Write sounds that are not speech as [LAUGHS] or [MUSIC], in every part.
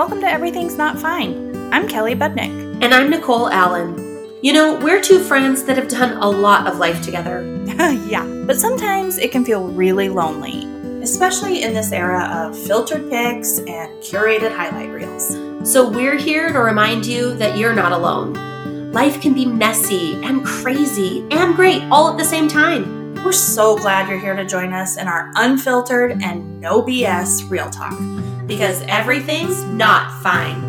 Welcome to Everything's Not Fine. I'm Kelly Budnick. And I'm Nicole Allen. You know, we're two friends that have done a lot of life together. [LAUGHS] yeah, but sometimes it can feel really lonely, especially in this era of filtered pics and curated highlight reels. So we're here to remind you that you're not alone. Life can be messy and crazy and great all at the same time. We're so glad you're here to join us in our unfiltered and no BS real talk. Because everything's not fine.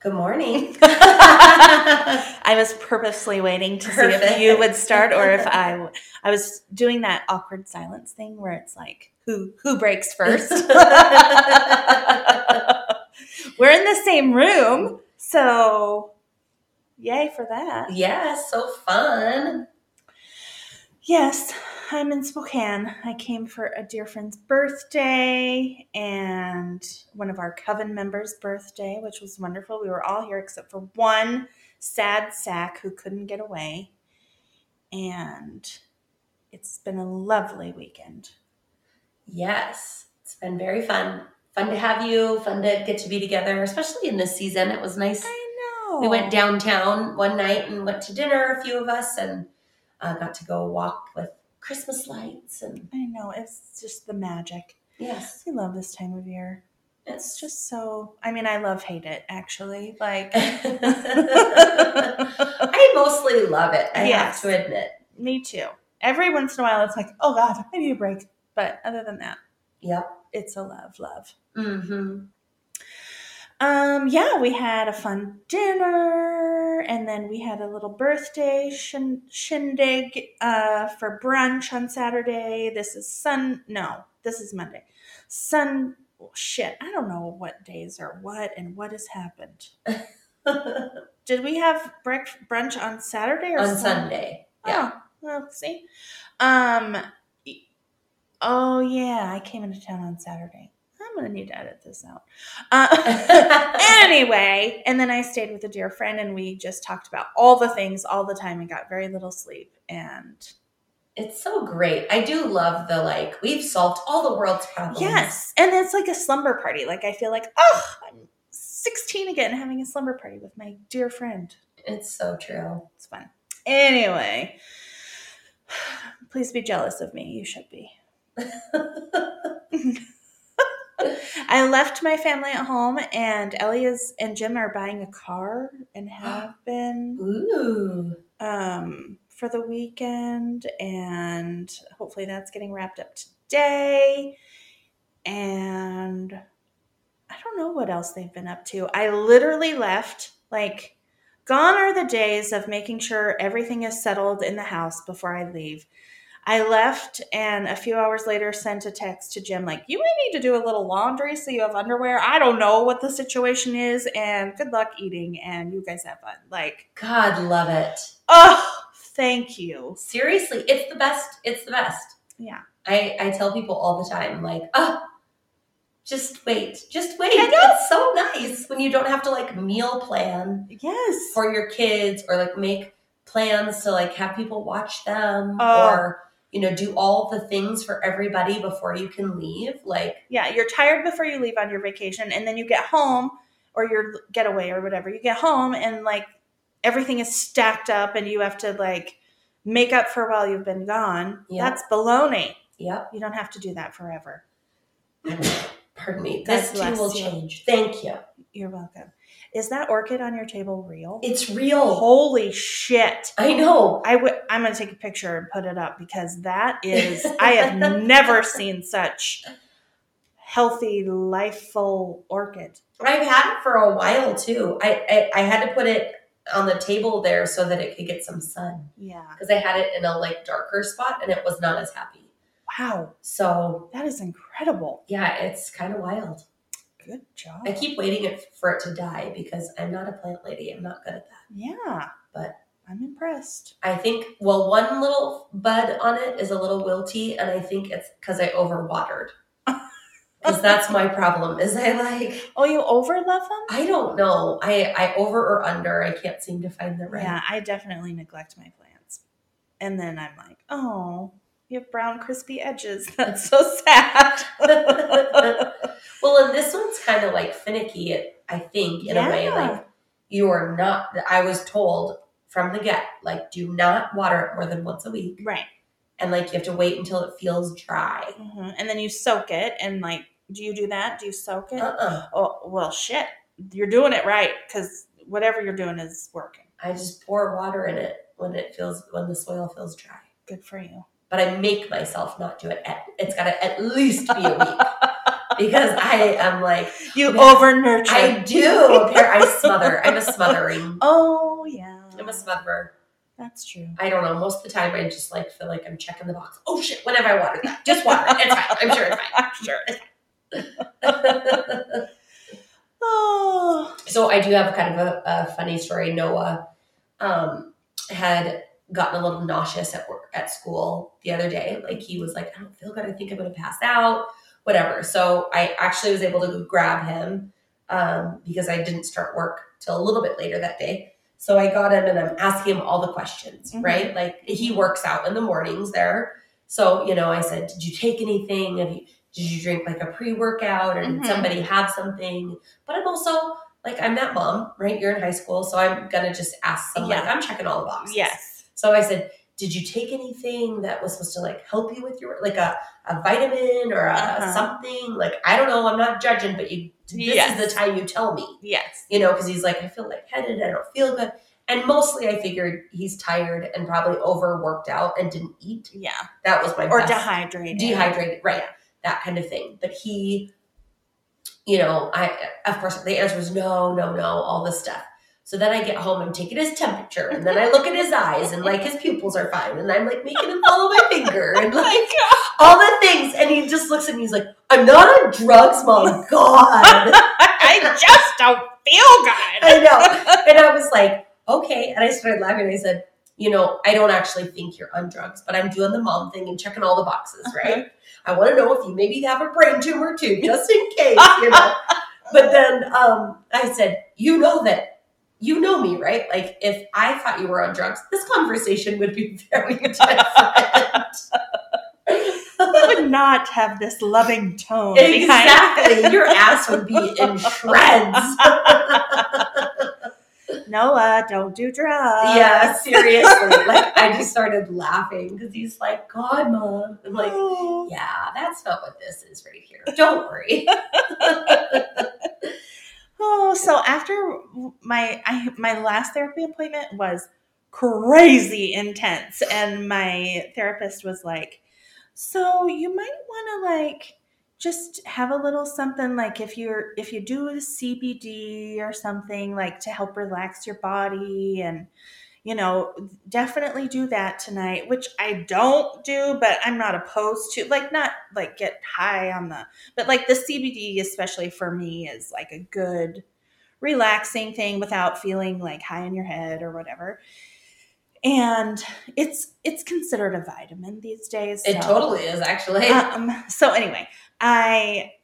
Good morning. [LAUGHS] [LAUGHS] I was purposely waiting to see if you would start or if I [LAUGHS] I was doing that awkward silence thing where it's like who who breaks first. We're in the same room, so yay for that. yeah, so fun. Yes, I'm in Spokane. I came for a dear friend's birthday and one of our coven members' birthday, which was wonderful. We were all here except for one sad sack who couldn't get away. And it's been a lovely weekend. Yes, it's been very fun. Fun to have you, fun to get to be together, especially in this season. It was nice. I know. We went downtown one night and went to dinner, a few of us, and uh, got to go walk with Christmas lights. And I know. It's just the magic. yes, I love this time of year. it's It's just so, I mean, I love hate it actually. Like, [LAUGHS] I mostly love it. I Yes. have to admit. Me too. Every once in a while, it's like, oh God, I need a break. But other than that, Yep. It's a love, love. Mm-hmm. Um, yeah, we had a fun dinner, and then we had a little birthday shin- shindig uh, for brunch on Saturday. This is Sun. No, this is Monday. Sun. oh, shit, I don't know what days are what and what has happened. [LAUGHS] Did we have brunch on Saturday or On Sun- Sunday. Yeah. Oh, well, see. Um. Oh yeah, I came into town on Saturday. I'm gonna need to edit this out. [LAUGHS] Uh, [LAUGHS] anyway, and then I stayed with a dear friend, and we just talked about all the things all the time, and got very little sleep. And It's so great. I do love the like, we've solved all the world's problems. yes, and it's like a slumber party. Like I feel like, oh, I'm 16 again, having a slumber party with my dear friend. It's so true. It's fun. Anyway, [SIGHS] please be jealous of me. You should be. [LAUGHS] I left my family at home, and Ellie is and Jim are buying a car and have [GASPS] been Ooh. um, for the weekend, and hopefully that's getting wrapped up today. And I don't know what else they've been up to. I literally left like gone are the days of making sure everything is settled in the house before I leave. I left and a few hours later sent a text to Jim like, "You may need to do a little laundry so you have underwear. I don't know what the situation is and good luck eating and you guys have fun." Like, God, love it. oh, thank you. Seriously, it's the best. It's the best. Yeah. I, I tell people all the time, like, oh, just wait. Just wait. I know. It's so nice when you don't have to like meal plan Yes. for your kids or like make plans to like have people watch them Oh. or, you know, do all the things for everybody before you can leave. Like, yeah, you're tired before you leave on your vacation, and then you get home or your getaway or whatever. You get home and like everything is stacked up, and you have to like make up for while you've been gone. Yeah. That's baloney. yep. You don't have to do that forever. [SIGHS] Pardon me. This too will change. Thank you. You're welcome. Is that orchid on your table real? It's real. Holy shit! I know. I would. I'm gonna take a picture and put it up because that is. I have never [LAUGHS] seen such healthy, lifeful orchid. I've had it for a while too. I, I I had to put it on the table there so that it could get some sun Yeah. because I had it in a like darker spot and it was not as happy. Wow, So that is incredible. yeah, it's kind of wild. Good job. I keep waiting for it to die because I'm not a plant lady. I'm not good at that. Yeah, But- I'm impressed. I think well, one little bud on it is a little wilty, and I think it's because I overwatered. [LAUGHS] Because that's my problem. Is I like oh, you over love them? I don't know. I I over or under. I can't seem to find the right. Yeah, I definitely neglect my plants. And then I'm like, oh, you have brown, crispy edges. [LAUGHS] That's so sad. [LAUGHS] well, and this one's kind of like finicky. I think in a way, like you are not. I was told from the get, like, do not water it more than once a week, right. and like you have to wait until it feels dry. hmm And then you soak it. And like, do you do that? Do you soak it? Uh-uh. Oh, well, shit. You're doing it right because whatever you're doing is working. I just pour water in it when it feels when the soil feels dry. Good for you. But I make myself not do it. At, it's got to at least be a week because I am like You over nurture. I do. I smother. I'm a smothering. [LAUGHS] Oh, yeah. I'm a smotherer. That's true. I don't know. Most of the time, I just like feel like I'm checking the box. Oh shit! When have I watered that? Just water it. It's fine. I'm sure it's fine. I'm sure. [LAUGHS] fine. Oh. so I do have kind of a, a funny story. Noah um, had gotten a little nauseous at work at school the other day. Like he was like, I don't feel good. I think I'm going to pass out. Whatever. So I actually was able to grab him um, because I didn't start work till a little bit later that day. So I got him and I'm asking him all the questions, Mhm. right? Like he works out in the mornings there. So, you know, I said, Did you take anything? Have you did you drink like a pre-workout or did Mhm. somebody have something? But I'm also like I'm that mom, right? You're in high school, so I'm gonna just ask some like Yeah. I'm checking all the boxes. Yes. So I said, Did you take anything that was supposed to like help you with your like a, a vitamin or a Uh-huh. something? Like I don't know, I'm not judging, but you this Yes. is the time you tell me Yes. you know, because he's like, I feel like lightheaded, I don't feel good. And mostly I figured he's tired and probably overworked out and didn't eat. Yeah. That was my Or best- dehydrated. dehydrated, right? yeah. That kind of thing. But he, you know, I of course the answer was no, no, no, all this stuff. So then I get home, I'm taking his temperature, and then I look at his eyes, and like his pupils are fine, and I'm like making him follow my finger, [LAUGHS] and Oh like all the things, and he just looks at me, he's like, "I'm not on drugs, mom. [LAUGHS] God." I just don't feel good. I know. And I was like, okay. And I started laughing. and I said, you know, I don't actually think you're on drugs, but I'm doing the mom thing and checking all the boxes, right? I want to know if you maybe have a brain tumor too, just in case, you know. [LAUGHS] but then um, I said, you know that you know me, right? Like if I thought you were on drugs, this conversation would be [LAUGHS] very different. You would not have this loving tone. exactly. Your ass would be in shreds. [LAUGHS] Noah, don't do drugs. yeah, seriously. Like I just started laughing because he's like, God, mom. I'm like, Oh. yeah, that's not what this is right here. Don't worry. [LAUGHS] Oh, so after my I, my last therapy appointment was crazy intense, and my therapist was like, "So you might want to like just have a little something like if you're if you do a CBD or something like to help relax your body and." You know, definitely do that tonight, which I don't do, but I'm not opposed to. Like, not like get high on the but like the CBD, especially for me, is like a good relaxing thing without feeling like high in your head or whatever. And it's it's considered a vitamin these days. It totally is actually. [LAUGHS] um, so anyway, I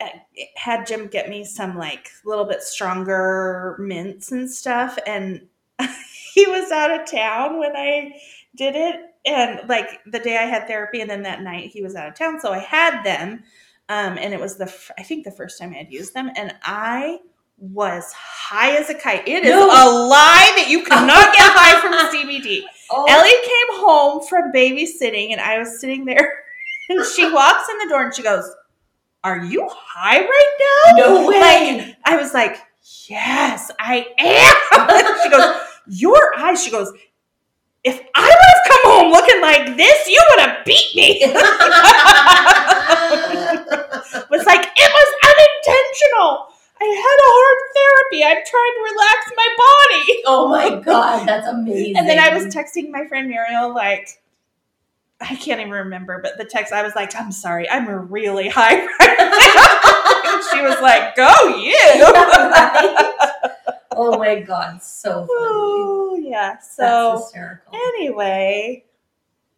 uh, had Jim get me some like little bit stronger mints and stuff, and [LAUGHS] [LAUGHS] he was out of town when I did it, and like the day I had therapy, and then that night he was out of town, so I had them, um, and it was the f- I think the first time I had used them, and I was high as a kite. It is No. a lie that you cannot get [LAUGHS] high from CBD. oh, Ellie came home from babysitting and I was sitting there [LAUGHS] and she walks in the door and she goes, Are you high right now? no way. Like, I was like, Yes, I am. she goes, Your eyes, she goes, If I would have come home looking like this, you would have beat me. [LAUGHS] was like, It was unintentional. I had a hard therapy. I'm trying to relax my body. oh my god, that's amazing. And then I was texting my friend Muriel, like, I can't even remember, but the text, I was like, I'm sorry, I'm really high [LAUGHS] right [LAUGHS] she was like, go you. Oh my god, so [LAUGHS] funny. oh, yeah. That's So, hysterical. anyway,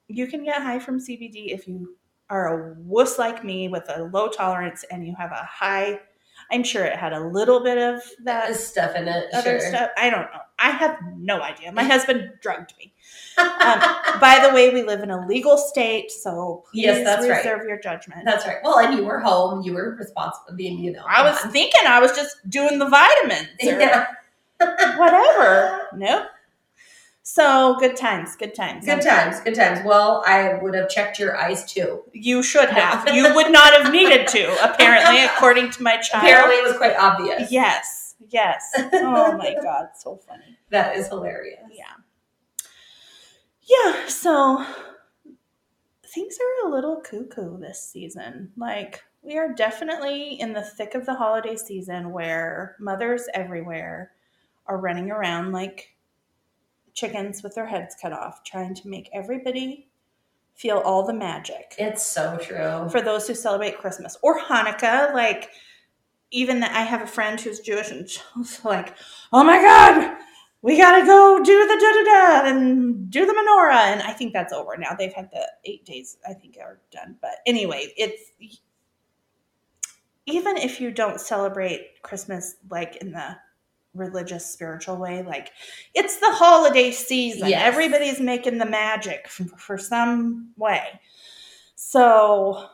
you can get high from CBD if you are a wuss like me with a low tolerance and you have a high, I'm sure it had a little bit of that stuff in it. other sure. stuff. I don't know. I have no idea. My [LAUGHS] husband drugged me. Um, By the way, we live in a legal state, so please Yes, that's right. reserve your judgment. That's right. Well, and you were home. You were responsible. Being, you know, I was on. thinking I was just doing the vitamins [LAUGHS] or Yeah. Whatever. Nope. So good times, good times. Good times. Good times. Well, I would have checked your eyes too. You should have. You would not have needed to, apparently, according to my child. Apparently, it was quite obvious. Yes, yes. Oh my God, so funny. That is hilarious. Yeah. Yeah, so things are a little cuckoo this season. Like, we are definitely in the thick of the holiday season where mothers everywhere are running around like chickens with their heads cut off, trying to make everybody feel all the magic. It's so true. For those who celebrate Christmas or Hanukkah, like, even that I have a friend who's Jewish and she's [LAUGHS] like, oh my God, we gotta go do the da da da and do the menorah. And I think that's over now. They've had the eight days, I think, are done. But anyway, it's even if you don't celebrate Christmas like in the religious, spiritual way, like it's the holiday season. Yes. Everybody's making the magic for, for some way. So,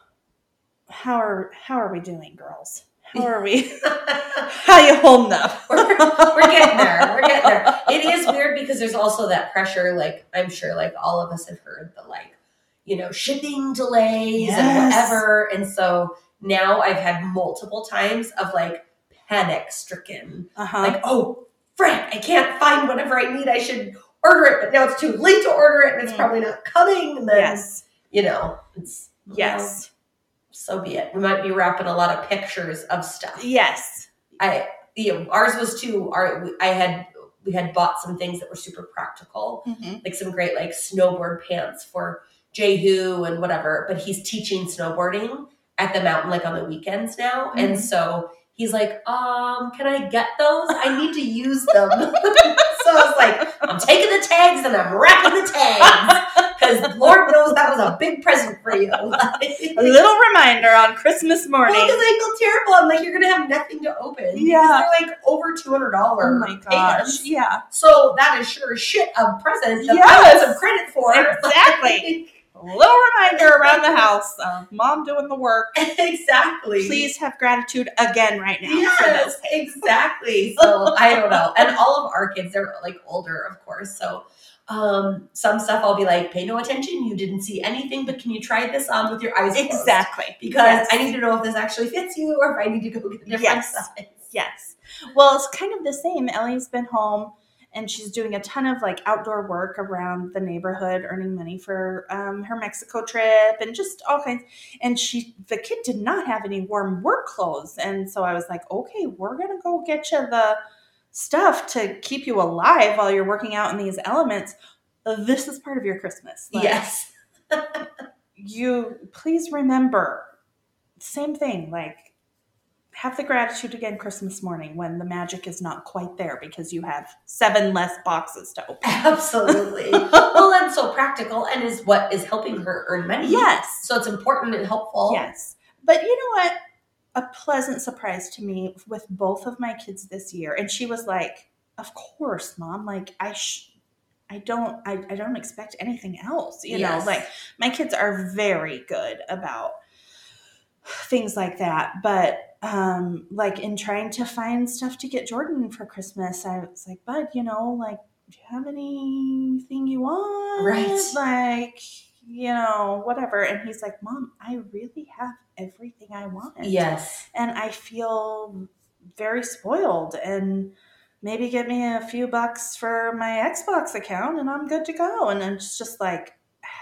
how are how are we doing, girls? How are we? [LAUGHS] [LAUGHS] how you holding up? we're, we're getting there. We're getting there. It is weird because there's also that pressure. Like I'm sure, like all of us have heard the like, you know, shipping delays and whatever. And so now I've had multiple times of like panic stricken, Uh-huh. like, oh, Frank, I can't find whatever I need. I should order it, but now it's too late to order it, and it's Mm. probably not coming. And then, yes. you know, it's Yes. so be it. We might be wrapping a lot of pictures of stuff. Yes. I you know ours was too. Our I had we had bought some things that were super practical, Mhm. like some great like snowboard pants for Jehu and whatever. But he's teaching snowboarding at the mountain like on the weekends now, and Mhm. so he's like, um, can I get those? I need to use them. [LAUGHS] so I was like, I'm taking the tags and I'm wrapping the tags because Lord knows that was a big present for you. [LAUGHS] A little reminder on Christmas Well, morning. because I feel terrible. I'm like, you're gonna have nothing to open. Yeah. they're like over two hundred dollars. Oh my gosh. Yeah. So that is sure shit a present that I Yes. want some credit for. [LAUGHS] Exactly. Little reminder around the house of mom doing the work. [LAUGHS] exactly. Please have gratitude again right now Yes, exactly. [LAUGHS] So I don't know. And all of our kids, they're like older, of course. So um some stuff I'll be like, pay no attention. You didn't see anything, but can you try this on with your eyes closed? Exactly. Because Yes. I need to know if this actually fits you or if I need to go get a different Yes. size. Yes. Well, it's kind of the same. Ellie's been home and she's doing a ton of like outdoor work around the neighborhood, earning money for um, her Mexico trip and just all kinds. And she, the kid did not have any warm work clothes. And so I was like, okay, we're going to go get you the stuff to keep you alive while you're working out in these elements. This is part of your Christmas. Like, yes. [LAUGHS] you please remember same thing like have the gratitude again christmas morning when the magic is not quite there because you have seven less boxes to open [LAUGHS] Absolutely. [LAUGHS] well, and so practical and is what is helping her earn money. yes So it's important and helpful. yes but you know what a pleasant surprise to me with both of my kids this year and she was like of course mom like i sh- I don't I, I don't expect anything else. You Yes. know, like my kids are very good about things like that. But um like in trying to find stuff to get Jordan for Christmas, I was like, Bud, you know, like do you have anything you want? Right. Like, you know, whatever. And he's like, Mom, I really have everything I want Yes. and I feel very spoiled and maybe get me a few bucks for my Xbox account and I'm good to go. And it's just like,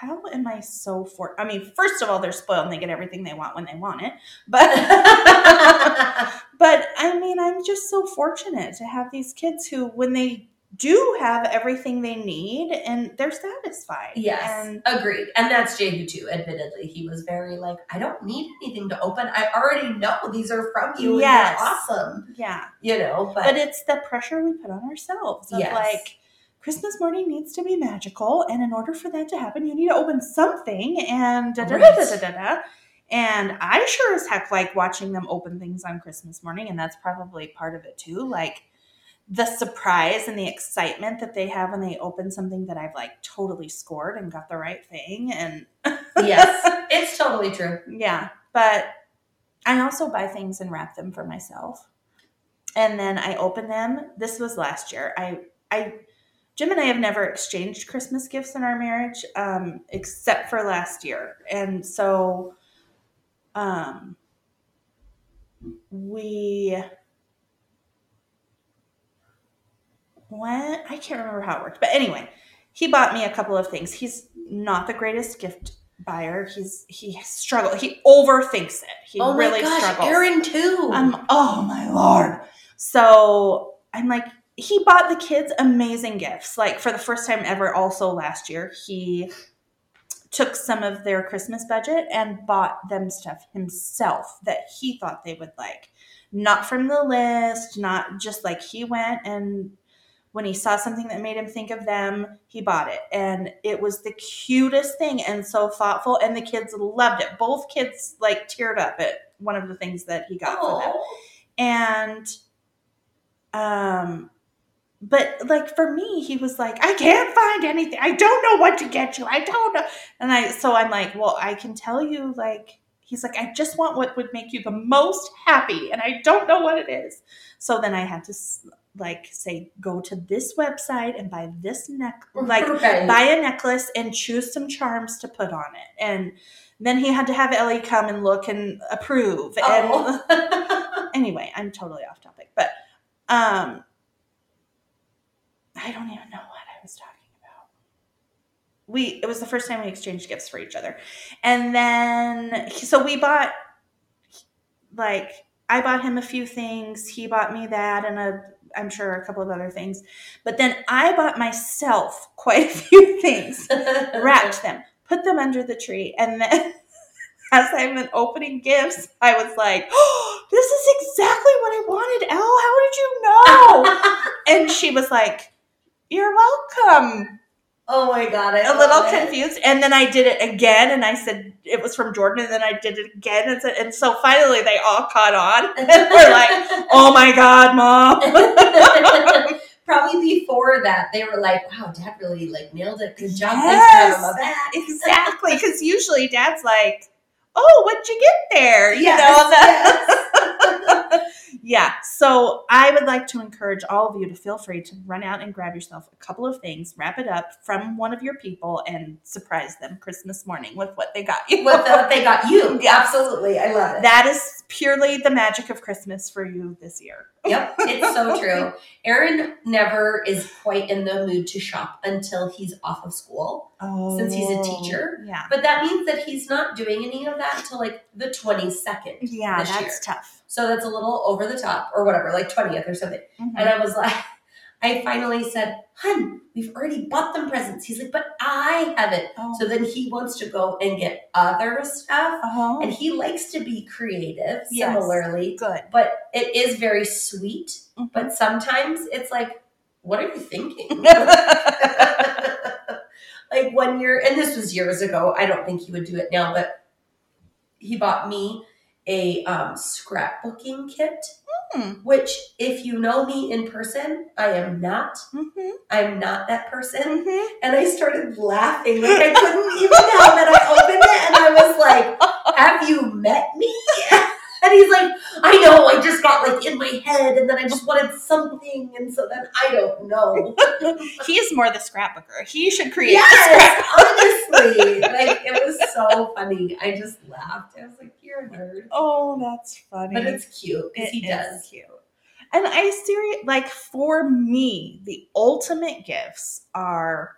how am I so for? I mean, first of all, they're spoiled and they get everything they want when they want it. But [LAUGHS] but I mean, I'm just so fortunate to have these kids who, when they do have everything they need, and they're satisfied. yes. and Agreed. And that's Jehu too, admittedly. He was very like, I don't need anything to open. I already know these are from you. Yes. Awesome. yeah, You know, but, but it's the pressure we put on ourselves of Yes. like Christmas morning needs to be magical, and in order for that to happen, you need to open something and da da da da da da. And I sure as heck like watching them open things on Christmas morning, and that's probably part of it too. Like the surprise and the excitement that they have when they open something that I've like totally scored and got the right thing. And [LAUGHS] yes, it's totally true. yeah, but I also buy things and wrap them for myself. And then I open them. This was last year. I I Jim and I have never exchanged Christmas gifts in our marriage, um, except for last year. And so um we went I can't remember how it worked, but anyway, he bought me a couple of things. He's not the greatest gift buyer. He's he struggles. He overthinks it. He oh really gosh, struggles. Aaron too. I'm oh my lord. So I'm like, he bought the kids amazing gifts. Like for the first time ever, also last year, he took some of their Christmas budget and bought them stuff himself that he thought they would like. Not from the list, not just like he went and when he saw something that made him think of them, he bought it. And it was the cutest thing and so thoughtful. And the kids loved it. Both kids like teared up at one of the things that he got for them and um but like for me he was like i can't find anything. I don't know what to get you. I don't know. And i so i'm like well i can tell you like he's like i just want what would make you the most happy and i don't know what it is. So then i had to like say go to this website and buy this neck [LAUGHS] like Right. buy a necklace and choose some charms to put on it. And then he had to have ellie come and look and approve and Oh. [LAUGHS] [LAUGHS] anyway, I'm totally off topic, but um I don't even know what I was talking about. We it was the first time we exchanged gifts for each other. And then so we bought like I bought him a few things, he bought me that and a I'm sure a couple of other things. But then I bought myself quite a few [LAUGHS] things wrapped them, put them under the tree, and then [LAUGHS] as I've been opening gifts, I was like, oh, [GASPS] "This is exactly what I wanted, Elle. How did you know?" [LAUGHS] and she was like, "You're welcome." oh my god, I A little it. confused, and then I did it again, and I said it was from Jordan, and then I did it again, and, said, and so finally they all caught on. And [LAUGHS] We're like, "Oh my god, mom!" [LAUGHS] Probably before that, they were like, "Wow, Dad really like nailed it. Good job Yes. this time, Mama." exactly, because usually Dad's like, "Oh, what'd you get there?" You Yes, know that. yes. Yeah. So I would like to encourage all of you to feel free to run out and grab yourself a couple of things, wrap it up from one of your people, and surprise them Christmas morning with what they got you. With what they got you? [LAUGHS] Yes. Absolutely, I love it. that is purely the magic of Christmas for you this year. Yep, [LAUGHS] it's so true. Aaron never is quite in the mood to shop until he's off of school. Oh, Since he's a oh, teacher. Yeah. But that means that he's not doing any of that until like the 22nd. Yeah, that's year. tough. So that's a little over the top or whatever, like 20th or something. Mhm. And I was like, [LAUGHS] I finally said, Hun, we've already bought them presents. He's like, but I haven't. Oh. So then he wants to go and get other stuff. oh, And he likes to be creative Yes. similarly. good. But it is very sweet. Mhm. But sometimes it's like, what are you thinking? [LAUGHS] [LAUGHS] like when you're, and this was years ago. I don't think he would do it now, but he bought me a um, scrapbooking kit. Hmm. Which, if you know me in person, I am not. Mhm, I'm not that person. mhm. And I started laughing. Like I couldn't even tell that I opened it. And I was like, Have you met me? [LAUGHS] And he's like, I know, I just got like in my head and then I just wanted something. And so then I don't know. [LAUGHS] He's more the scrapbooker. He should create yes, honestly. [LAUGHS] Like it was so funny. I just laughed. I was like, You're a nerd. Oh, that's funny. But it's cute because It he is does. cute. And I serious like for me, the ultimate gifts are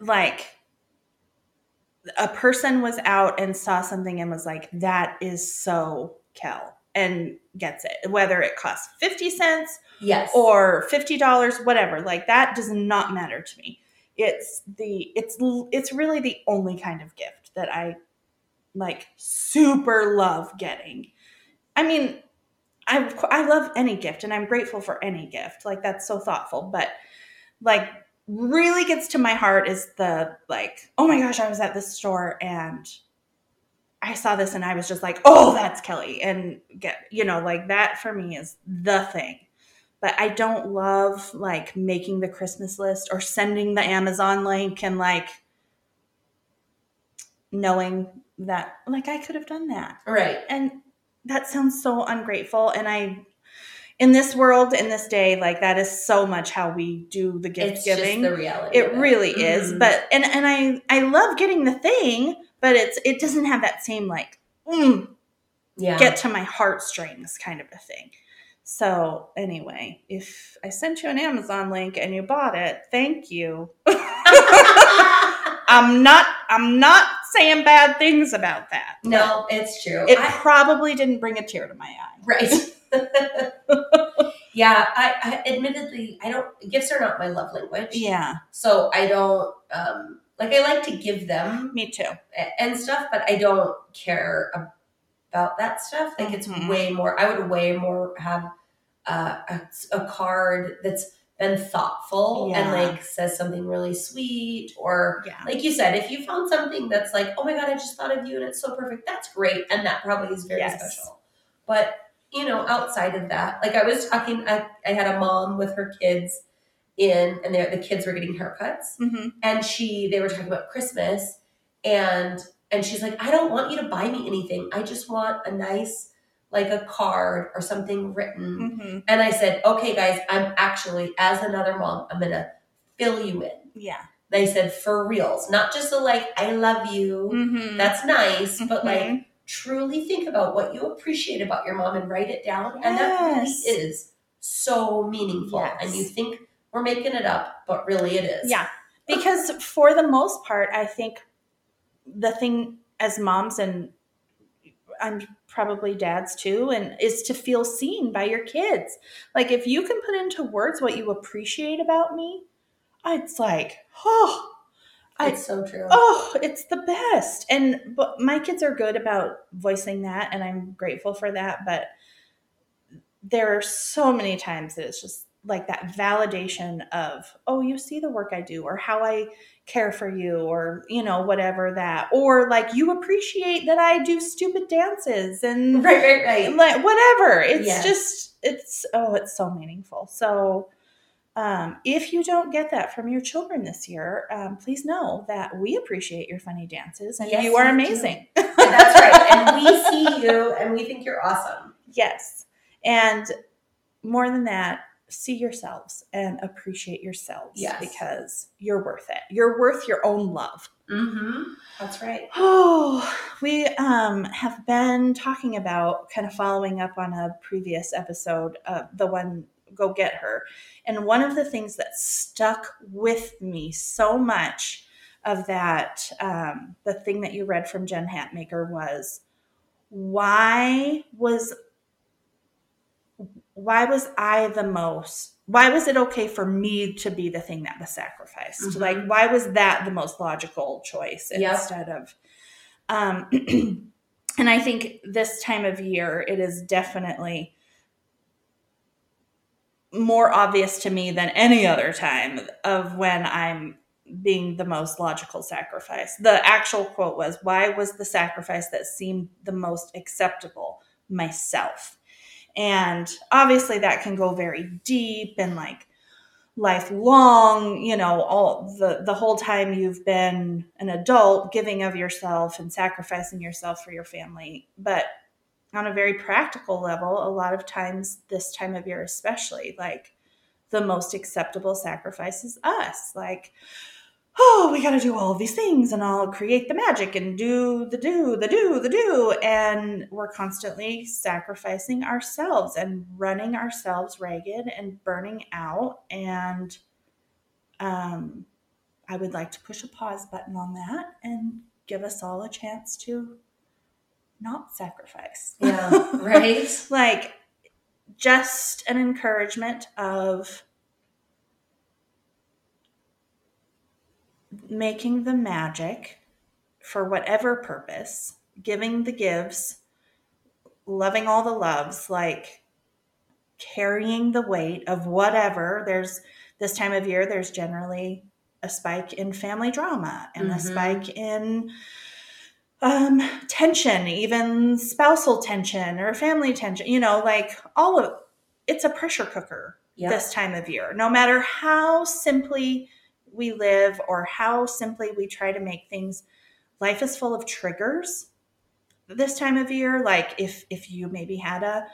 like a person was out and saw something and was like, that is so Kel and gets it. Whether it costs 50 cents Yes. or $50, whatever. Like that does not matter to me. It's the it's it's really the only kind of gift that I like super love getting. I mean, I I love any gift and I'm grateful for any gift. Like that's so thoughtful, but like really gets to my heart is the like, oh my gosh, I was at this store and I saw this and I was just like, oh, that's Kelly. And get, you know, like that for me is the thing. But I don't love like making the Christmas list or sending the Amazon link and like knowing that like I could have done that. Right. And that sounds so ungrateful. And I, in this world, in this day, like that is so much how we do the gift It's giving. just the reality. it really is. Mhm. But and and I I love getting the thing, but it's it doesn't have that same like mm, yeah. get to my heartstrings kind of a thing. So anyway, if I sent you an Amazon link and you bought it, thank you. [LAUGHS] [LAUGHS] I'm not I'm not saying bad things about that. no, it's true. It I- probably didn't bring a tear to my eye. Right. [LAUGHS] yeah, I, I admittedly I don't gifts are not my love language. Yeah, So I don't um like I like to give them me too. and stuff, but I don't care about that stuff. Like it's Mhm. way more. I would way more have uh, a, a card that's been thoughtful and like says something really sweet, or Yeah. like you said, if you found something that's like, oh my god, I just thought of you and it's so perfect. That's great, and that probably is very Yes. special. But you know, outside of that, like I was talking, I, I had a mom with her kids in, and the kids were getting haircuts hmm and she they were talking about christmas and and she's like i don't want you to buy me anything i just want a nice like a card or something written. Hmm and i said okay guys i'm actually as another mom i'm gonna fill you in. Yeah. they said for reals. Not just a like i love you. Hmm that's nice but like Mhm. truly think about what you appreciate about your mom and write it down. And that really is so meaningful. Yes. and you think we're making it up but really it is. Yeah. Because for the most part, I think the thing as moms and I'm probably dads too, and is to feel seen by your kids. Like if you can put into words what you appreciate about me, it's like, oh, I, it's so true oh, it's the best. And but my kids are good about voicing that, and I'm grateful for that. But there are so many times that it's just like that validation of, oh, you see the work I do, or how I care for you, or you know, whatever that, or like you appreciate that I do stupid dances and [LAUGHS] right right right like whatever. It's Yes. just it's oh, it's so meaningful. So um, if you don't get that from your children this year, um, please know that we appreciate your funny dances and Yes, you are amazing. [LAUGHS] That's right. And we see you and we think you're awesome. yes. And more than that, see yourselves and appreciate yourselves Yes. because you're worth it. You're worth your own love. Mm-hmm. That's right. Oh, we um, have been talking about kind of following up on a previous episode, uh, the one Go Get Her. And one of the things that stuck with me so much of that, um, the thing that you read from Jen Hatmaker was why was why was I the most why was it okay for me to be the thing that was sacrificed? Mhm. Like why was that the most logical choice Yep. instead of um [CLEARS THROAT] and I think this time of year it is definitely more obvious to me than any other time of when I'm being the most logical sacrifice. The actual quote was, Why was the sacrifice that seemed the most acceptable myself? And obviously, that can go very deep and like lifelong, you know, all the, the whole time you've been an adult, giving of yourself and sacrificing yourself for your family. But on a very practical level, a lot of times, this time of year especially, like the most acceptable sacrifice is us. Like, oh, we got to do all of these things and I'll create the magic and do the do, the do, the do. And we're constantly sacrificing ourselves and running ourselves ragged and burning out. And um, I would like to push a pause button on that and give us all a chance to not sacrifice. Yeah. Right. [LAUGHS] like just an encouragement of making the magic for whatever purpose, giving the gives, loving all the loves, like carrying the weight of whatever. There's this time of year, there's generally a spike in family drama and a Mhm. spike in um, tension, even spousal tension or family tension, you know, like all of it's a pressure cooker Yeah. this time of year. No matter how simply we live or how simply we try to make things, life is full of triggers this time of year. Like if if you maybe had a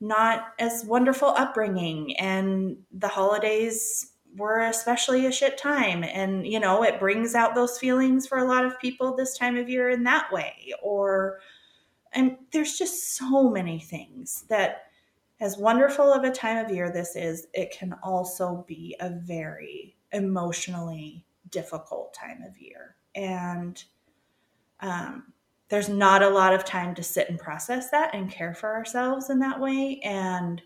not as wonderful upbringing and the holidays were especially a shit time and you know it brings out those feelings for a lot of people this time of year in that way or and there's just so many things that as wonderful of a time of year this is it can also be a very emotionally difficult time of year. And um, there's not a lot of time to sit and process that and care for ourselves in that way. And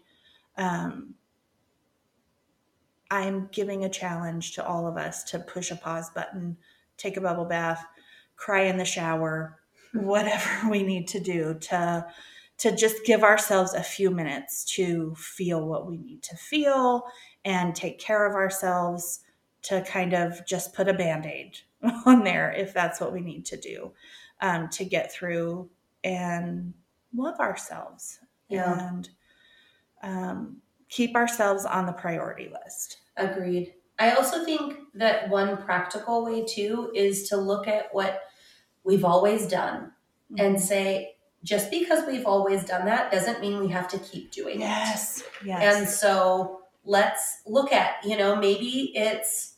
um, i'm giving a challenge to all of us to push a pause button take a bubble bath cry in the shower whatever [LAUGHS] we need to do to to just give ourselves a few minutes to feel what we need to feel and take care of ourselves to kind of just put a band-aid [LAUGHS] on there if that's what we need to do um, to get through and love ourselves Yeah. and um, keep ourselves on the priority list. Agreed. I also think that one practical way too is to look at what we've always done and say, just because we've always done that doesn't mean we have to keep doing it. yes, And so let's look at, you know, maybe it's,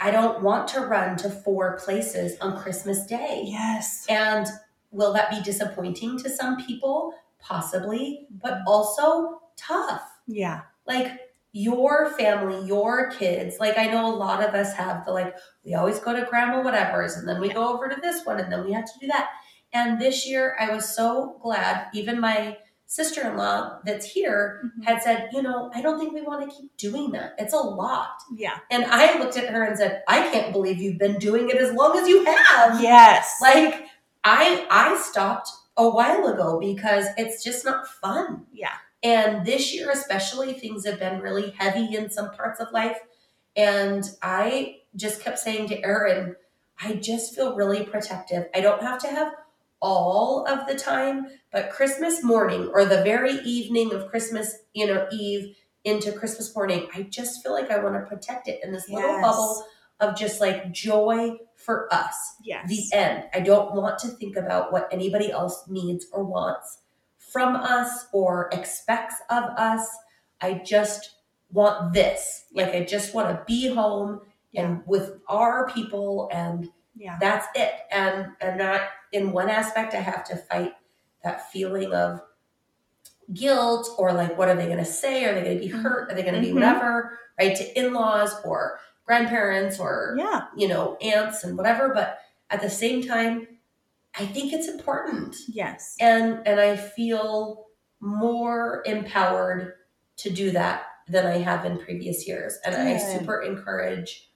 I don't want to run to four places on Christmas Day. yes, And will that be disappointing to some people? Possibly, but mm-hmm. also tough. yeah, Like your family, your kids. Like I know a lot of us have the like, we always go to grandma whatever's and then we go over to this one and then we have to do that. And this year I was so glad, even my sister in law that's here mm-hmm. had said, you know, I don't think we want to keep doing that. It's a lot. yeah, And I looked at her and said, I can't believe you've been doing it as long as you have. yes, Like I I stopped a while ago because it's just not fun. yeah, And this year especially things have been really heavy in some parts of life and I just kept saying to Aaron, I just feel really protective. I don't have to have all of the time, but Christmas morning or the very evening of Christmas, you know, Eve into Christmas morning, I just feel like I want to protect it in this little bubble of just like joy for us. yes, The end. I don't want to think about what anybody else needs or wants from us or expects of us. I just want this. Like I just want to be home and with our people and yeah, that's it. And and not in one aspect I have to fight that feeling of guilt or like what are they going to say? Are they going to be hurt? Are they going to be Mhm. whatever? Right to in-laws or grandparents or yeah, you know, aunts and whatever, but at the same time, I think it's important. yes, And and I feel more empowered to do that than I have in previous years. And I super encourage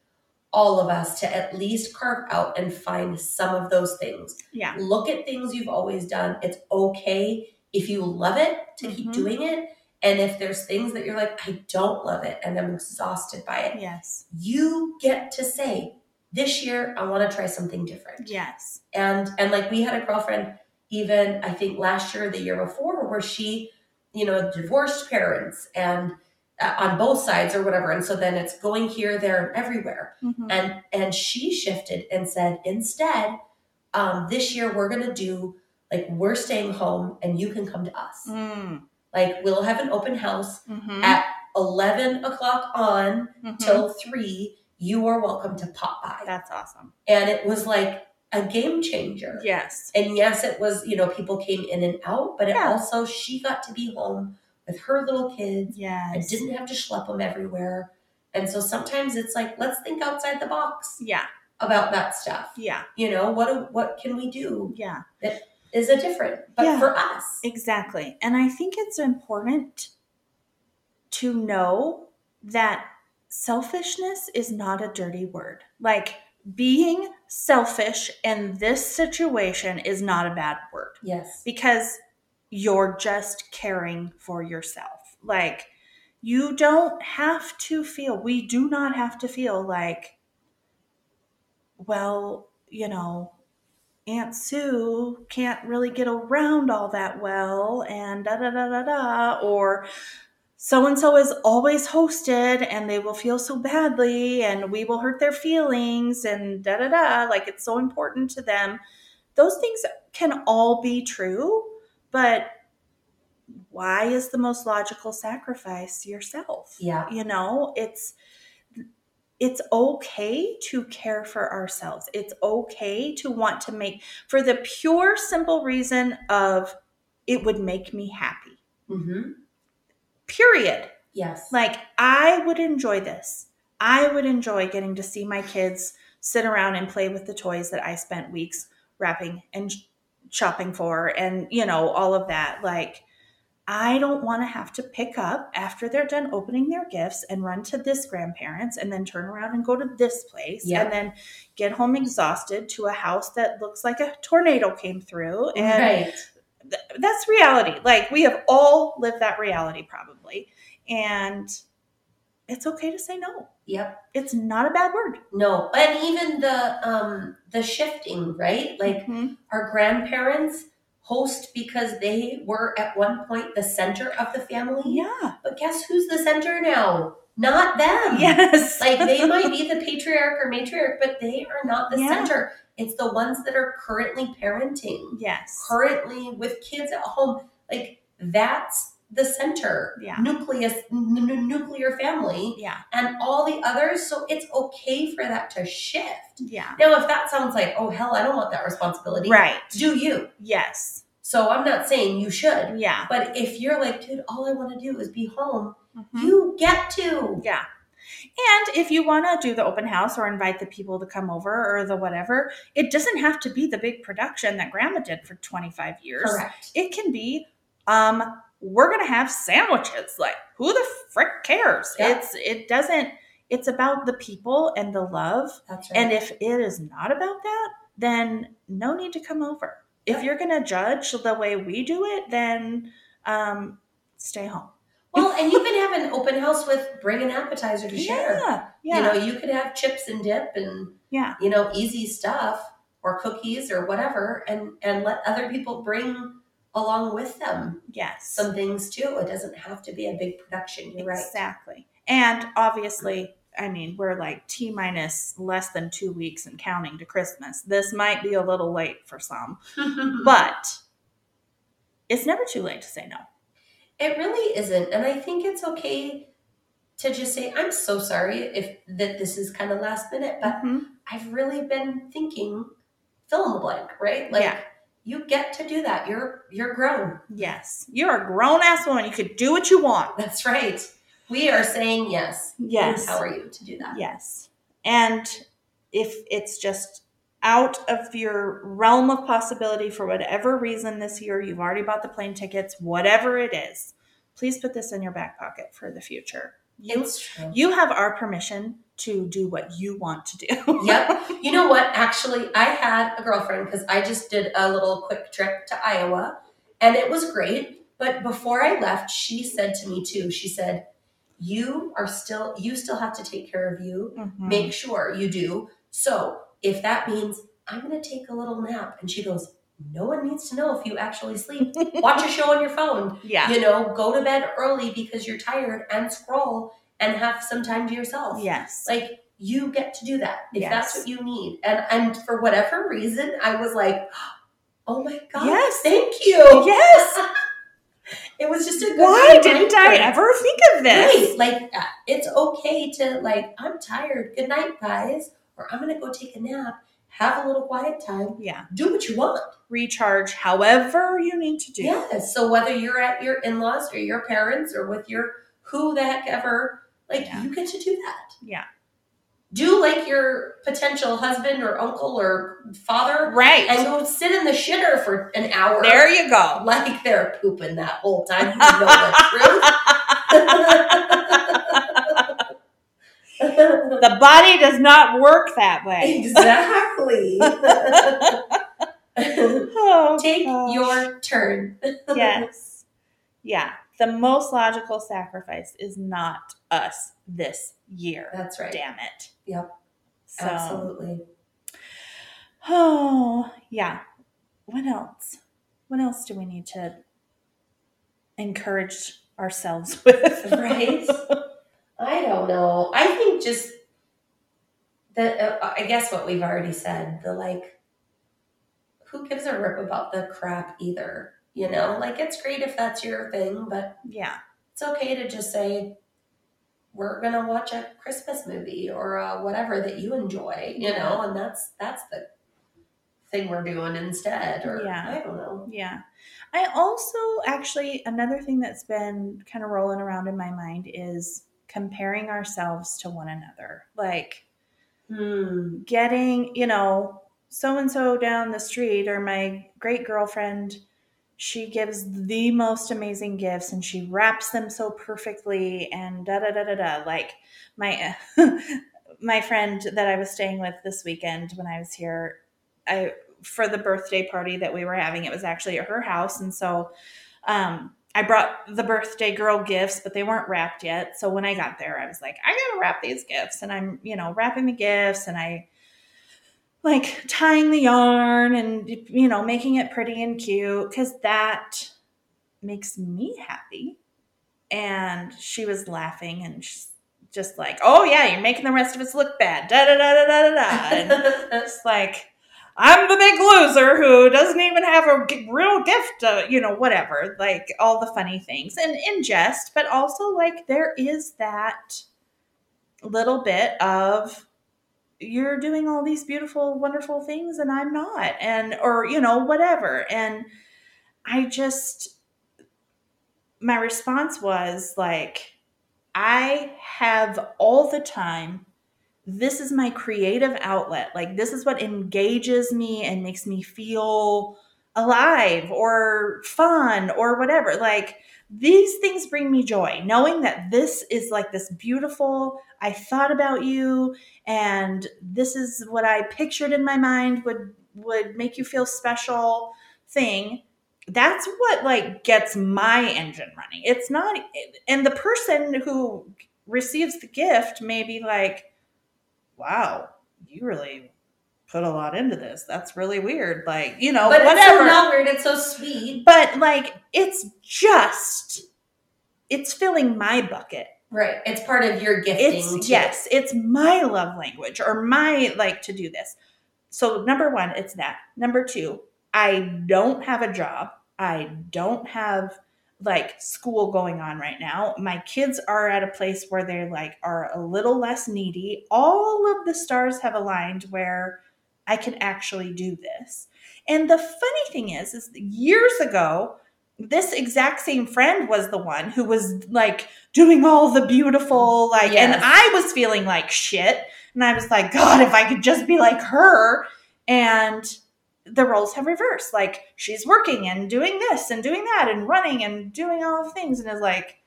all of us to at least carve out and find some of those things. yeah, Look at things you've always done. It's okay if you love it to keep Mhm. doing it. And if there's things that you're like, I don't love it and I'm exhausted by it, yes, you get to say this year i want to try something different yes, and and like we had a girlfriend even i think last year or the year before where she you know divorced parents and on both sides or whatever and so then it's going here there and everywhere Mhm. and and she shifted and said instead um, this year we're going to do like we're staying home and you can come to us Mm. like we'll have an open house Mhm. at 11 o'clock on Mhm. till 3 you are welcome to pop by That's awesome. and it was like a game changer. Yes. And yes, it was, you know, people came in and out, but it Yeah. also, she got to be home with her little kids. Yeah, I didn't have to schlep them everywhere. And so sometimes it's like, let's think outside the box Yeah. about that stuff. Yeah. You know, what what can we do? Yeah. Is a different? But Yeah. for us, Exactly. And I think it's important to know that selfishness is not a dirty word. Like being selfish in this situation is not a bad word yes. because you're just caring for yourself. Like, you don't have to feel, we do not have to feel like, well, you know, Aunt Sue can't really get around all that well, and da da da da da, or so and so is always hosted and they will feel so badly and we will hurt their feelings and da da da. Like it's so important to them. Those things can all be true, but why is the most logical sacrifice yourself? Yeah. You know, it's it's okay to care for ourselves. It's okay to want to make for the pure simple reason of it would make me happy. Mm-hmm. Period. Yes. Like I would enjoy this. I would enjoy getting to see my kids sit around and play with the toys that I spent weeks wrapping and shopping for and you know all of that. Like I don't want to have to pick up after they're done opening their gifts and run to this grandparents and then turn around and go to this place Yep. and then get home exhausted to a house that looks like a tornado came through and right. th- that's reality. Like we have all lived that reality probably. And it's okay to say no. Yep. It's not a bad word. No. And even the um the shifting, right? Like Mhm. our grandparents host because they were at one point the center of the family. yeah. But guess who's the center now? Not them. Yes. [LAUGHS] Like they might be [LAUGHS] the patriarch or matriarch, but they are not the Yeah. center. It's the ones that are currently parenting, yes. currently with kids at home. Like that's the center. Yeah. Nucleus, n- n- nuclear family, Yeah. and all the others. So it's okay for that to shift. Yeah. Now, if that sounds like, oh hell, I don't want that responsibility. Right. Do you? Yes. So I'm not saying you should. Yeah. But if you're like, dude, all I want to do is be home, Mhm. you get to. Yeah. And if you want to do the open house or invite the people to come over or the whatever, it doesn't have to be the big production that grandma did for 25 years. Correct. It can be um we're going to have sandwiches. Like who the frick cares? Yeah. It's it doesn't it's about the people and the love. That's right. And if it is not about that, then no need to come over. If you're going to judge the way we do it, then um stay home. well, and you can have an open house with bring an appetizer to share. Yeah. Yeah. You know, you could have chips and dip and yeah. you know easy stuff or cookies or whatever, and and let other people bring along with them Yes. some things too. It doesn't have to be a big production. You're right. Exactly. And obviously, I mean, we're like T minus less than two weeks and counting to Christmas. This might be a little late for some, [LAUGHS] but it's never too late to say no. It really isn't, and I think it's okay to just say, "I'm so sorry if that this is kind of last minute, but Mhm. I've really been thinking fill in the blank, right? Like Yeah. You get to do that. You're you're grown. Yes. You're a grown ass woman. You could do what you want. That's right. We are saying yes. Yes. How are you to do that? Yes. And if it's just out of your realm of possibility for whatever reason this year, you've already bought the plane tickets, whatever it is, please put this in your back pocket for the future. You, It's true. you have our permission to do what you want to do. Yep. [LAUGHS] You know what? Actually, I had a girlfriend because I just did a little quick trip to Iowa and it was great. But before I left, she said to me too, she said, You are still, you still have to take care of you. Mhm. Make sure you do. So if that means I'm going to take a little nap, and she goes, No one needs to know if you actually sleep. [LAUGHS] Watch a show on your phone. yeah. You know, go to bed early because you're tired and scroll and have some time to yourself. Yes. Like you get to do that if that's what you need. And and for whatever reason, I was like, [GASPS] oh my god, Yes. thank you. yes. [LAUGHS] it was just a good Why didn't I reminder. ever think of this? Right, like uh, it's okay to like I'm tired. Good night, guys. Or I'm gonna go take a nap. Have a little quiet time. Yeah. Do what you want. Recharge however you need to do. Yes. So whether you're at your in-laws or your parents or with your who the heck ever, like Yeah. you get to do that. Yeah. Do like your potential husband or uncle or father Right. and go sit in the shitter for an hour. there you go. Like they're pooping that whole time. You know the truth. [LAUGHS] The body does not work that way. exactly. [LAUGHS] [LAUGHS] Oh, Take gosh. your turn. yes. Yeah. The most logical sacrifice is not us this year. That's right. Damn it. Yep. So, Absolutely. Oh, yeah. What else? What else do we need to encourage ourselves [LAUGHS] with? Right? I don't know. I think just the uh, I guess what we've already said, the like who gives a rip about the crap either, you know? Like it's great if that's your thing, but yeah. it's okay to just say we're to watch a Christmas movie or uh, whatever that you enjoy, you Yeah. know, and that's that's the thing we're doing instead or Yeah. I don't know. Yeah. I also actually, another thing that's been kind of rolling around in my mind is comparing ourselves to one another. Like, Hmm. getting, you know, so and so down the street or my great girlfriend, she gives the most amazing gifts and she wraps them so perfectly and da da da da da. Like my [LAUGHS] my friend that I was staying with this weekend when I was here, I for the birthday party that we were having, it was actually at her house, and so um, I brought the birthday girl gifts, but they weren't wrapped yet. So when I got there, I was like, I gotta wrap these gifts. And I'm, you know, wrapping the gifts and I like tying the yarn and, you know, making it pretty and cute because that makes me happy. And she was laughing and just like, oh, yeah, you're making the rest of us look bad. Da da da da da da da. And [LAUGHS] it's like I'm the big loser who doesn't even have a real gift, uh, you know, whatever, like all the funny things and in jest, but also like there is that little bit of you're doing all these beautiful, wonderful things and I'm not, and or you know, whatever. And I just, my response was like, I have all the time this is my creative outlet. Like, this is what engages me and makes me feel alive or fun or whatever. Like, these things bring me joy. Knowing that this is like this beautiful, I thought about you, and this is what I pictured in my mind would would make you feel special thing that's what like gets my engine running it's not and the person who receives the gift may be like wow, you really put a lot into this. That's really weird. Like, you know, but it's so not weird, it's so sweet. but like, it's just, it's filling my bucket. Right. It's part of your gifting. It's, too. yes, it's my love language or my like to do this. So, number one, it's that. Number two, I don't have a job. I don't have like school going on right now. My kids are at a place where they're like are a little less needy. All of the stars have aligned where I can actually do this. And the funny thing is is years ago this exact same friend was the one who was like doing all the beautiful like and I was feeling like shit and I was like god if I could just be like her and the roles have reversed. Like she's working and doing this and doing that and running and doing all the things and is like,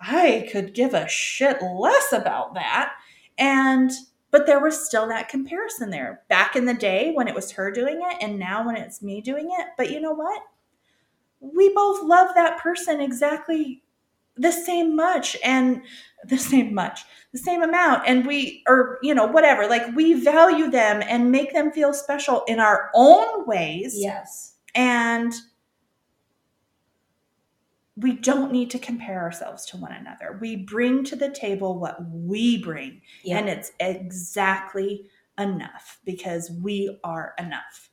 I could give a shit less about that. And but there was still that comparison there back in the day when it was her doing it and now when it's me doing it. But you know what? We both love that person exactly the same much and [LAUGHS] the same much the same amount and we or you know whatever like we value them and make them feel special in our own ways Yes. and we don't need to compare ourselves to one another we bring to the table what we bring Yeah. and it's exactly enough because we are enough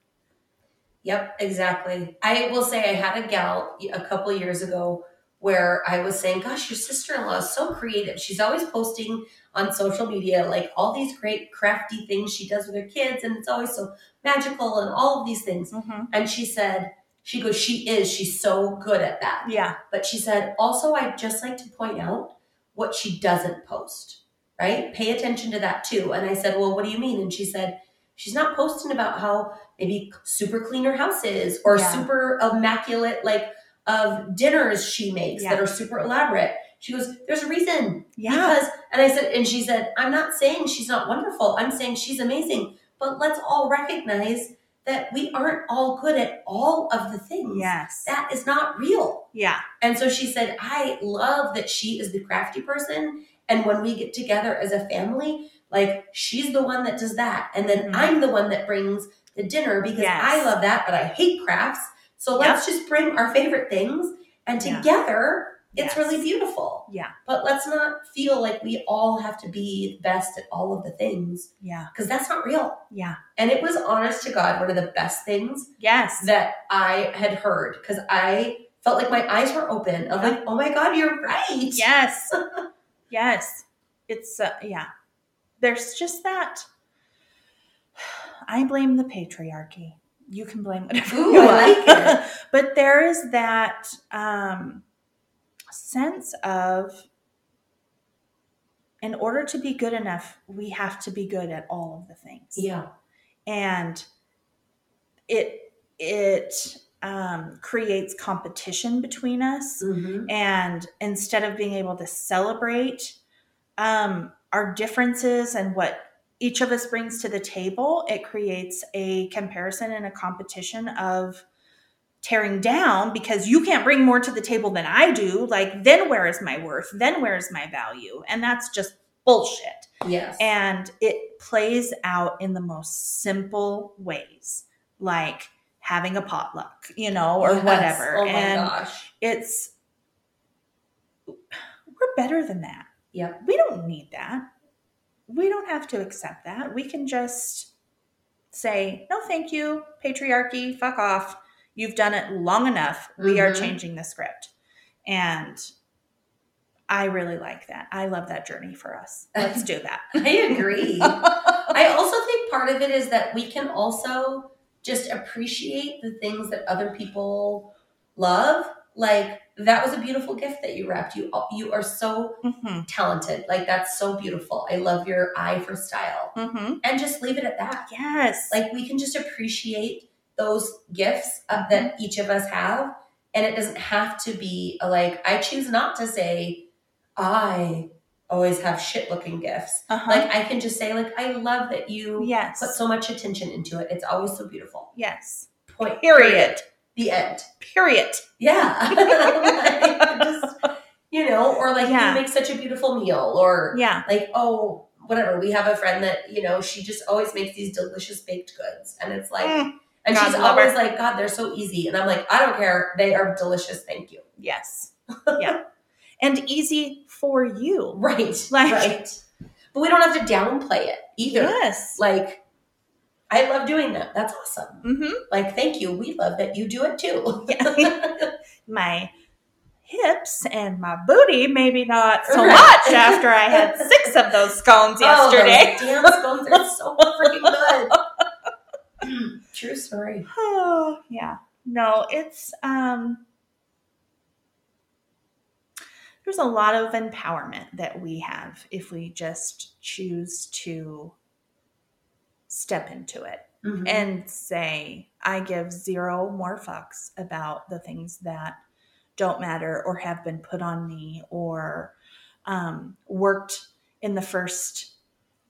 Yep, exactly. I will say I had a gal a couple years ago where I was saying, Gosh, your sister in law is so creative. She's always posting on social media like all these great crafty things she does with her kids, and it's always so magical and all of these things. Mm-hmm. And she said, She goes, She is. She's so good at that. yeah But she said, Also, I'd just like to point out what she doesn't post, right? Pay attention to that too. And I said, Well, what do you mean? And she said, She's not posting about how maybe super clean her house is or Yeah. super immaculate, like of dinners she makes that are super elaborate. She goes, There's a reason. yeah Because, and I said, and she said, I'm not saying she's not wonderful. I'm saying she's amazing. But let's all recognize that we aren't all good at all of the things. yes That is not real. Yeah. And so she said, I love that she is the crafty person. And when we get together as a family, like she's the one that does that. And then Mhm. I'm the one that brings the dinner because Yes. I love that, but I hate crafts. So let's just bring our favorite things and together it's Yes. really beautiful. Yeah. But let's not feel like we all have to be the best at all of the things Yeah. because that's not real. Yeah. And it was honest to God one of the best things Yes. that I had heard because I felt like my eyes were open. I'm like, oh my God, you're right. Yes. [LAUGHS] yes. It's, uh, yeah. There's just that. [SIGHS] I blame the patriarchy. You can blame whatever Ooh, you want. like [LAUGHS] but there is that um, sense of, in order to be good enough, we have to be good at all of the things. Yeah. and it it um, creates competition between us hmm and instead of being able to celebrate um, our differences and what each of us brings to the table it creates a comparison and a competition of tearing down because you can't bring more to the table than i do. Like then where is my worth? Then where is my value? And that's just bullshit. Yes. and it plays out in the most simple ways like having a potluck you know or Yes. whatever. Oh my and gosh. it's we're better than that. Yeah. we don't need that. We don't have to accept that. We can just say no thank you patriarchy fuck off you've done it long enough we are Mhm. changing the script and i really like that i love that journey for us let's do that [LAUGHS] I agree. [LAUGHS] I also think part of it is that we can also just appreciate the things that other people love. Like that was a beautiful gift that you wrapped. You you are so hmm talented. Like that's so beautiful. I love your eye for style. hmm And just leave it at that. yes Like we can just appreciate those gifts that each of us have, and it doesn't have to be a, like I choose not to say I always have shit looking gifts. uh-huh. Like I can just say like I love that you yes put so much attention into it. It's always so beautiful. yes Point. period The end. period Yeah. [LAUGHS] Like, [LAUGHS] just you know, or like Yeah. you make such a beautiful meal, or yeah like oh whatever. We have a friend that you know she just always makes these delicious baked goods, and it's like. Mm, And God she's love her. always like, God, they're so easy. And I'm like, I don't care. They are delicious. Thank you. yes [LAUGHS] yeah and easy for you Right. [LAUGHS] Like- right. But we don't have to downplay it either. yes Like, I love doing that. That's awesome. hmm Like, thank you. We love that you do it too. Yeah. [LAUGHS] my hips and my booty maybe not so Right. much after i had six of those scones yesterday Oh, damn scones are so freaking good. True story. oh [SIGHS] [SIGHS] yeah no it's um there's a lot of empowerment that we have if we just choose to step into it Mhm. and say, I give zero more fucks about the things that don't matter or have been put on me or um, worked in the first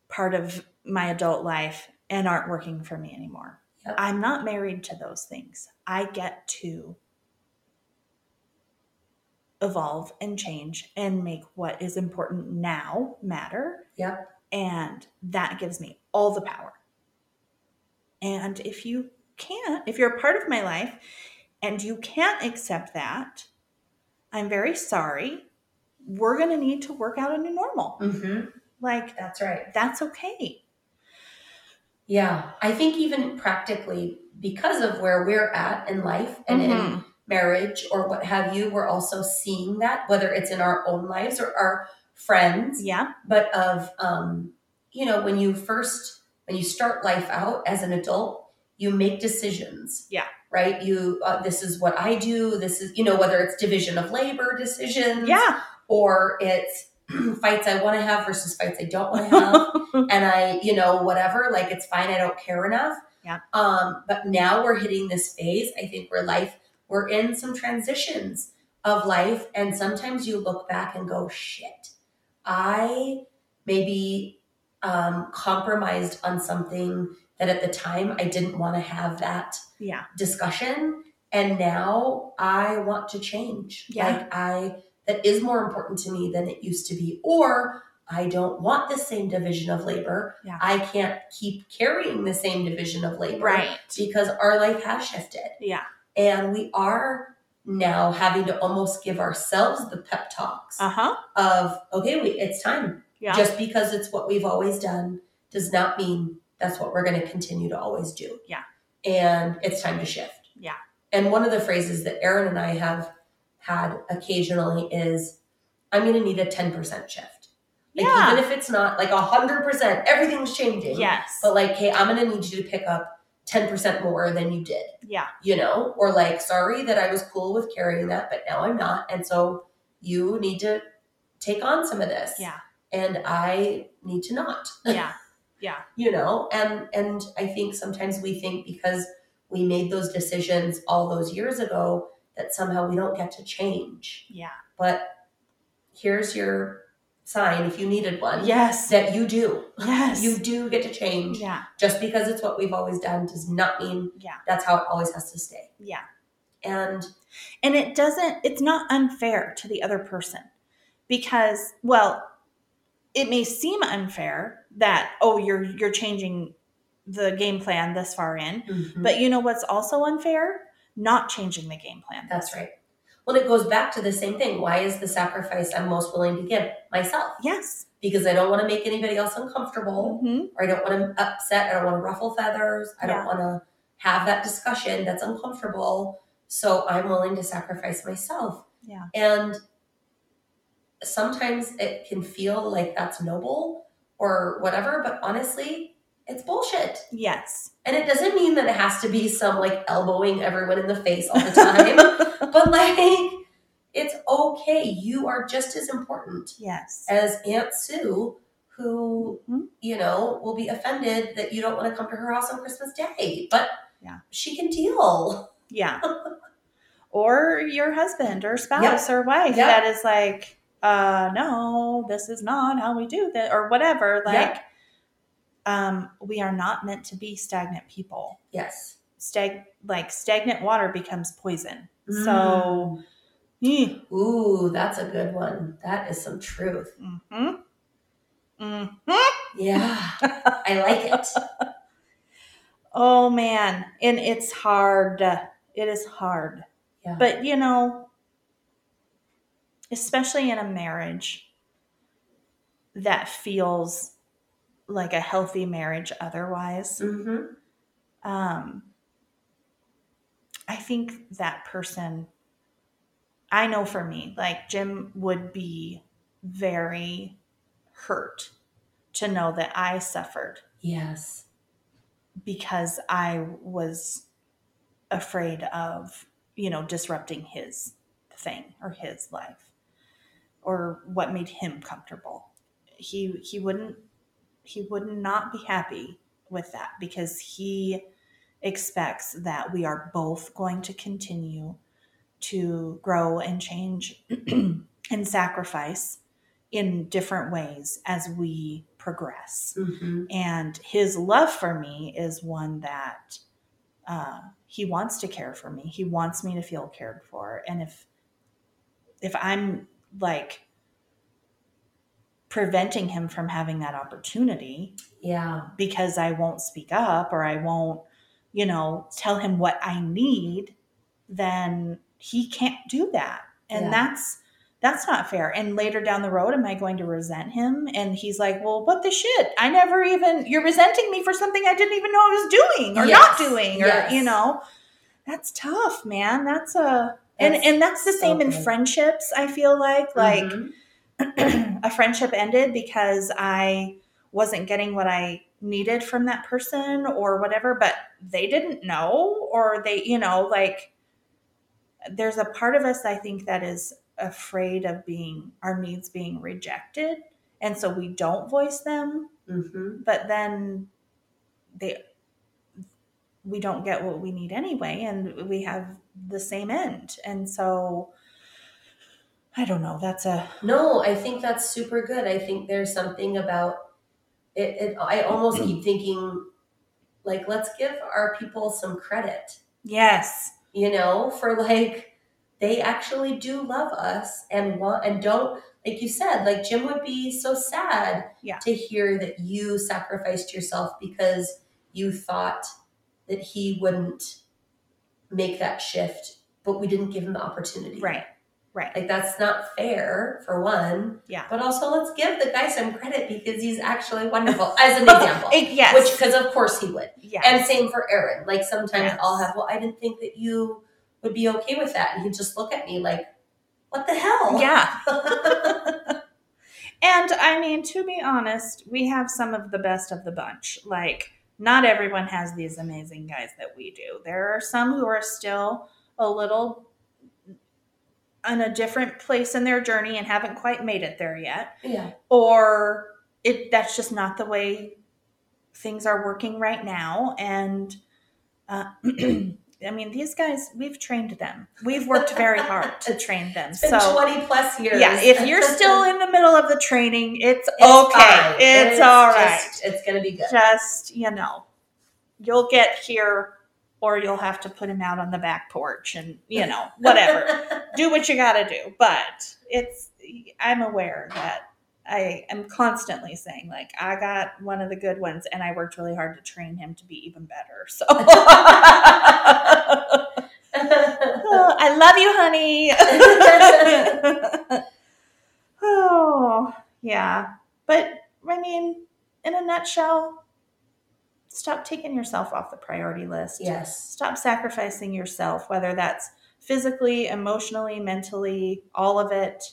part of my adult life and aren't working for me anymore. Yep. I'm not married to those things. I get to evolve and change and make what is important now matter. Yep. And that gives me all the power. And if you can't, if you're a part of my life and you can't accept that, I'm very sorry. We're going to need to work out a new normal. Mhm. Like, That's right. that's okay. Yeah. I think even practically, because of where we're at in life and in Mhm. marriage or what have you, we're also seeing that, whether it's in our own lives or our friends, Yeah. but of, um, you know, when you first, when you start life out as an adult, you make decisions. Yeah. Right? You, uh, this is what I do. This is, you know, whether it's division of labor decisions Yeah. or it's [CLEARS THROAT] fights I want to have versus fights I don't want to have [LAUGHS] and I, you know, whatever, like it's fine, I don't care enough. Yeah. Um, but now we're hitting this phase, I think where life we're in some transitions of life and sometimes you look back and go, shit, I maybe um compromised on something that at the time I didn't want to have that yeah. discussion And now I want to change. Yeah. Like I that is more important to me than it used to be. Or I don't want the same division of labor. Yeah. I can't keep carrying the same division of labor Right. because our life has shifted. Yeah. And we are now having to almost give ourselves the pep talks Uh huh. of, okay, wait, it's time. Yeah. Just because it's what we've always done does not mean that's what we're going to continue to always do. Yeah. And it's time to shift. Yeah. And one of the phrases that Aaron and I have had occasionally is, I'm going to need a 10% shift. Like, Yeah. even if it's not like 100%, everything's changing. yes. But like, hey, I'm going to need you to pick up 10% more than you did yeah. you know, or like, sorry that I was cool with carrying that, but now I'm not. And so you need to take on some of this. Yeah. And I need to not, [LAUGHS] Yeah. Yeah. you know, and, and I think sometimes we think because we made those decisions all those years ago that somehow we don't get to change. Yeah. But here's your sign if you needed one Yes. that you do. Yes. You do get to change. Yeah. Just because it's what we've always done does not mean Yeah. that's how it always has to stay. Yeah. And And it doesn't, it's not unfair to the other person because, well, it may seem unfair that, oh, you're, you're changing the game plan this far in. Mhm. But you know what's also unfair? Not changing the game plan. That's right. Well, it goes back to the same thing. Why is the sacrifice I'm most willing to give myself? Yes. Because I don't want to make anybody else uncomfortable, hmm or I don't want to upset. I don't want to ruffle feathers. I Yeah. don't want to have that discussion that's uncomfortable. So I'm willing to sacrifice myself. Yeah. And sometimes it can feel like that's noble or whatever, but honestly, it's bullshit. Yes. And it doesn't mean that it has to be some like elbowing everyone in the face all the time. [LAUGHS] but like it's okay you are just as important yes. as aunt sue who Mhm. you know will be offended that you don't want to come to her house on christmas day but Yeah. she can deal Yeah. or your husband or spouse Yep. or wife Yep. that is like, uh, no, this is not how we do that, or whatever. Like, Yep. Um, we are not meant to be stagnant people. yes Stag like stagnant water becomes poison. Mm. So, mm-hmm. ooh that's a good one that is some truth hmm yeah i like it [LAUGHS] Oh man, and it's hard. It is hard. Yeah. But you know, especially in a marriage that feels like a healthy marriage otherwise, hmm um I think that person I know for me, like Jim would be very hurt to know that I suffered. Yes. Because I was afraid of, you know, disrupting his thing or his life or what made him comfortable. He he wouldn't he would not be happy with that because he expects that we are both going to continue to grow and change [CLEARS THROAT] and sacrifice in different ways as we progress. Hmm and his love for me is one that uh, he wants to care for me. He wants me to feel cared for. And if if i'm like preventing him from having that opportunity yeah. because i won't speak up or i won't you know tell him what i need then he can't do that. And Yeah. that's that's not fair. And later down the road am i going to resent him? And he's like well what the shit? I never even you're resenting me for something i didn't even know i was doing or not doing or Yes. you know. That's tough man. That's a and That's and that's the so same in friendships i feel like like Mhm. [CLEARS THROAT] a friendship ended because I wasn't getting what I needed from that person or whatever, but they didn't know, or they, you know, like there's a part of us I think that is afraid of being our needs being rejected. And so we don't voice them, Mhm. but then they we don't get what we need anyway and we have the same end. And so I don't know, that's a No, I think that's super good. I think there's something about it, it I almost mm. keep thinking like let's give our people some credit. yes. you know, for like they actually do love us and want and don't like you said, like Jim would be so sad Yeah. to hear that you sacrificed yourself because you thought that he wouldn't make that shift, but we didn't give him the opportunity. Right. Right. Like that's not fair for one. Yeah. But also let's give the guy some credit because he's actually [LAUGHS] wonderful as an example. Yes. Which because of course he would. Yeah. And same for Aaron. Like sometimes Yes. I'll have, well, I didn't think that you would be okay with that. And he'd just look at me like, what the hell? yeah. [LAUGHS] And I mean, to be honest, we have some of the best of the bunch. Like, not everyone has these amazing guys that we do. There are some who are still a little in a different place in their journey and haven't quite made it there yet. yeah. Or it that's just not the way things are working right now. And uh, [CLEARS THROAT] I mean, these guys, we've trained them. We've worked very hard to [LAUGHS] train them. It's been So 20 plus years. yeah, if you're still in the middle of the training, it's, It's okay. fine. It's, all right. just- it's going to be good. Just, you know, you'll get here or you'll have to put him out on the back porch and, you know, [LAUGHS] whatever. do what you got to do. But it's, I'm aware that I am constantly saying, like, I got one of the good ones and I worked really hard to train him to be even better. So [LAUGHS] Oh, I love you, honey. [LAUGHS] oh, yeah. But I mean, in a nutshell, stop taking yourself off the priority list. yes. Stop sacrificing yourself, whether that's physically, emotionally, mentally, all of it.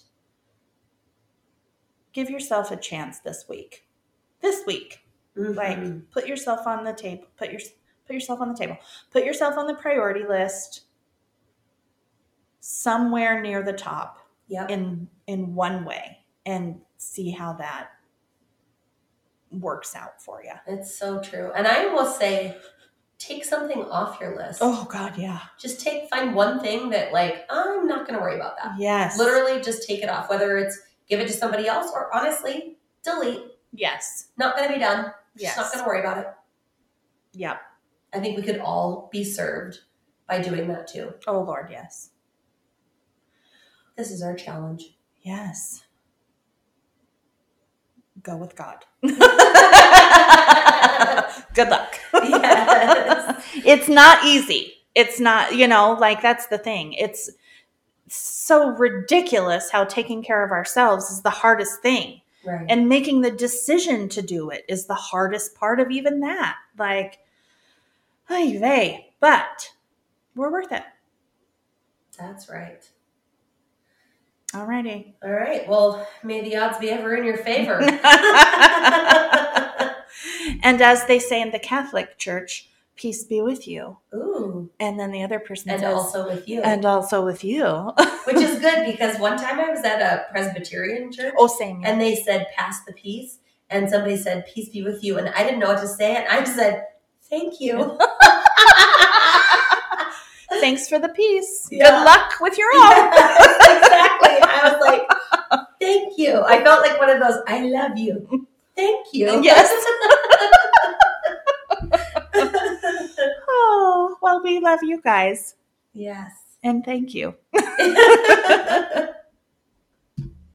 Give yourself a chance this week. This week. Like Mhm. put yourself on the table. Put your put yourself on the table. Put yourself on the priority list somewhere near the top Yep. in in one way and see how that works out for you. It's so true. And I will say, take something off your list. Oh god, yeah. Just take, find one thing that, like, I'm not going to worry about that. Yes. Literally, just take it off. Whether it's give it to somebody else or honestly, delete. Yes. Not going to be done. Yes. Just not going to worry about it. Yep. I think we could all be served by doing that too. Oh lord, yes. This is our challenge. Yes. Go with God. [LAUGHS] Good luck. Yes. it's not easy. It's not, you know, like that's the thing. It's so ridiculous how taking care of ourselves is the hardest thing. Right. And making the decision to do it is the hardest part of even that. Like, hey. But we're worth it. That's right. Alrighty. All right. Well, may the odds be ever in your favor. [LAUGHS] and as they say in the Catholic Church, peace be with you. Ooh. And then the other person And says, also with you. and also with you. [LAUGHS] Which is good because one time I was at a Presbyterian church oh, same. and they said, pass the peace. And somebody said, peace be with you. And I didn't know what to say. And I just said, thank you. [LAUGHS] Thanks for the peace. Yeah. Good luck with your own. Yes, exactly. [LAUGHS] I was like, thank you. I felt like one of those, I love you. Thank you. Yes. [LAUGHS] [LAUGHS] oh, well, we love you guys. yes. And thank you.